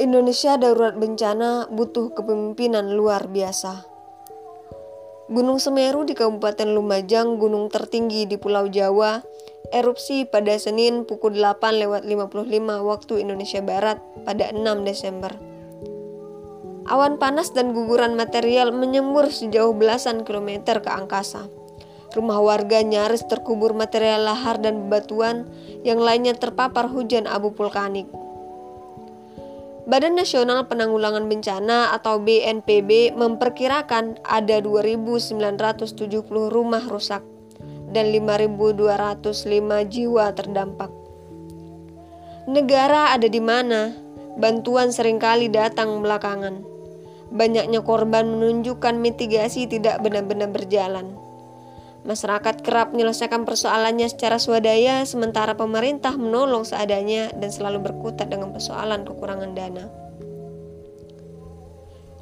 Indonesia darurat bencana butuh kepemimpinan luar biasa. Gunung Semeru di Kabupaten Lumajang, gunung tertinggi di Pulau Jawa, erupsi pada Senin pukul 8 lewat 55 waktu Indonesia Barat pada 6 Desember. Awan panas dan guguran material menyembur sejauh belasan kilometer ke angkasa. Rumah warga nyaris terkubur material lahar dan bebatuan, yang lainnya terpapar hujan abu vulkanik. Badan Nasional Penanggulangan Bencana atau BNPB memperkirakan ada 2.970 rumah rusak dan 5.205 jiwa terdampak. Negara ada di mana? Bantuan sering kali datang belakangan. Banyaknya korban menunjukkan mitigasi tidak benar-benar berjalan. Masyarakat kerap menyelesaikan persoalannya secara swadaya, sementara pemerintah menolong seadanya dan selalu berkutat dengan persoalan kekurangan dana.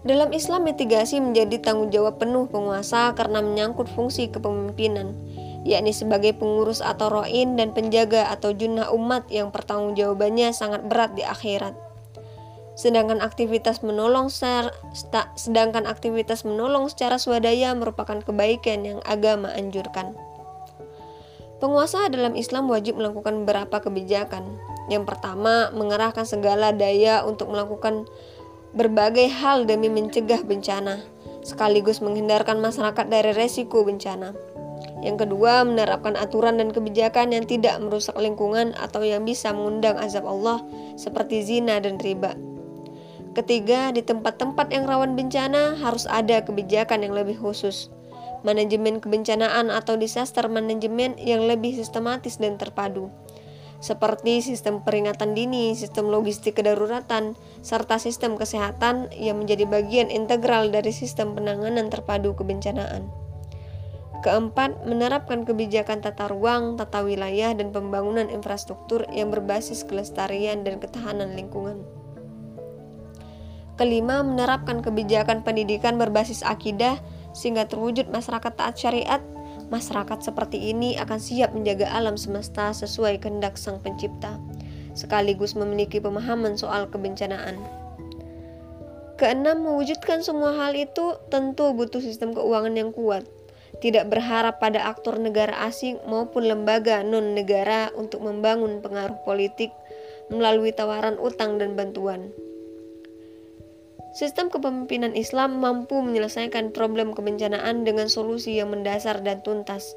Dalam Islam, mitigasi menjadi tanggung jawab penuh penguasa karena menyangkut fungsi kepemimpinan, yakni sebagai pengurus atau roin dan penjaga atau junnah umat yang pertanggungjawabannya sangat berat di akhirat sedangkan aktivitas menolong secara, sedangkan aktivitas menolong secara swadaya merupakan kebaikan yang agama anjurkan. Penguasa dalam Islam wajib melakukan beberapa kebijakan. Yang pertama, mengerahkan segala daya untuk melakukan berbagai hal demi mencegah bencana, sekaligus menghindarkan masyarakat dari resiko bencana. Yang kedua, menerapkan aturan dan kebijakan yang tidak merusak lingkungan atau yang bisa mengundang azab Allah seperti zina dan riba. Ketiga, di tempat-tempat yang rawan bencana harus ada kebijakan yang lebih khusus. Manajemen kebencanaan atau disaster manajemen yang lebih sistematis dan terpadu. Seperti sistem peringatan dini, sistem logistik kedaruratan, serta sistem kesehatan yang menjadi bagian integral dari sistem penanganan terpadu kebencanaan. Keempat, menerapkan kebijakan tata ruang, tata wilayah, dan pembangunan infrastruktur yang berbasis kelestarian dan ketahanan lingkungan. Kelima, menerapkan kebijakan pendidikan berbasis akidah sehingga terwujud masyarakat taat syariat. Masyarakat seperti ini akan siap menjaga alam semesta sesuai kehendak Sang Pencipta, sekaligus memiliki pemahaman soal kebencanaan. Keenam, mewujudkan semua hal itu tentu butuh sistem keuangan yang kuat. Tidak berharap pada aktor negara asing maupun lembaga non-negara untuk membangun pengaruh politik melalui tawaran utang dan bantuan. Sistem kepemimpinan Islam mampu menyelesaikan problem kebencanaan dengan solusi yang mendasar dan tuntas.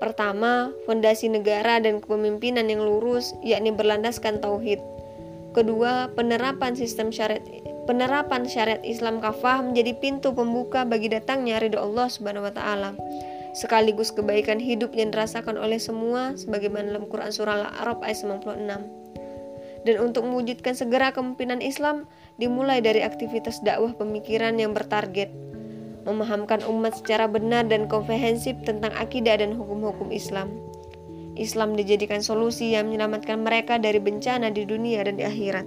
Pertama, fondasi negara dan kepemimpinan yang lurus, yakni berlandaskan tauhid. Kedua, penerapan sistem syariat penerapan syariat Islam kafah menjadi pintu pembuka bagi datangnya ridho Allah Subhanahu wa taala. Sekaligus kebaikan hidup yang dirasakan oleh semua sebagaimana dalam Quran surah Al-A'raf ayat 96 dan untuk mewujudkan segera kepemimpinan Islam dimulai dari aktivitas dakwah pemikiran yang bertarget memahamkan umat secara benar dan komprehensif tentang akidah dan hukum-hukum Islam. Islam dijadikan solusi yang menyelamatkan mereka dari bencana di dunia dan di akhirat.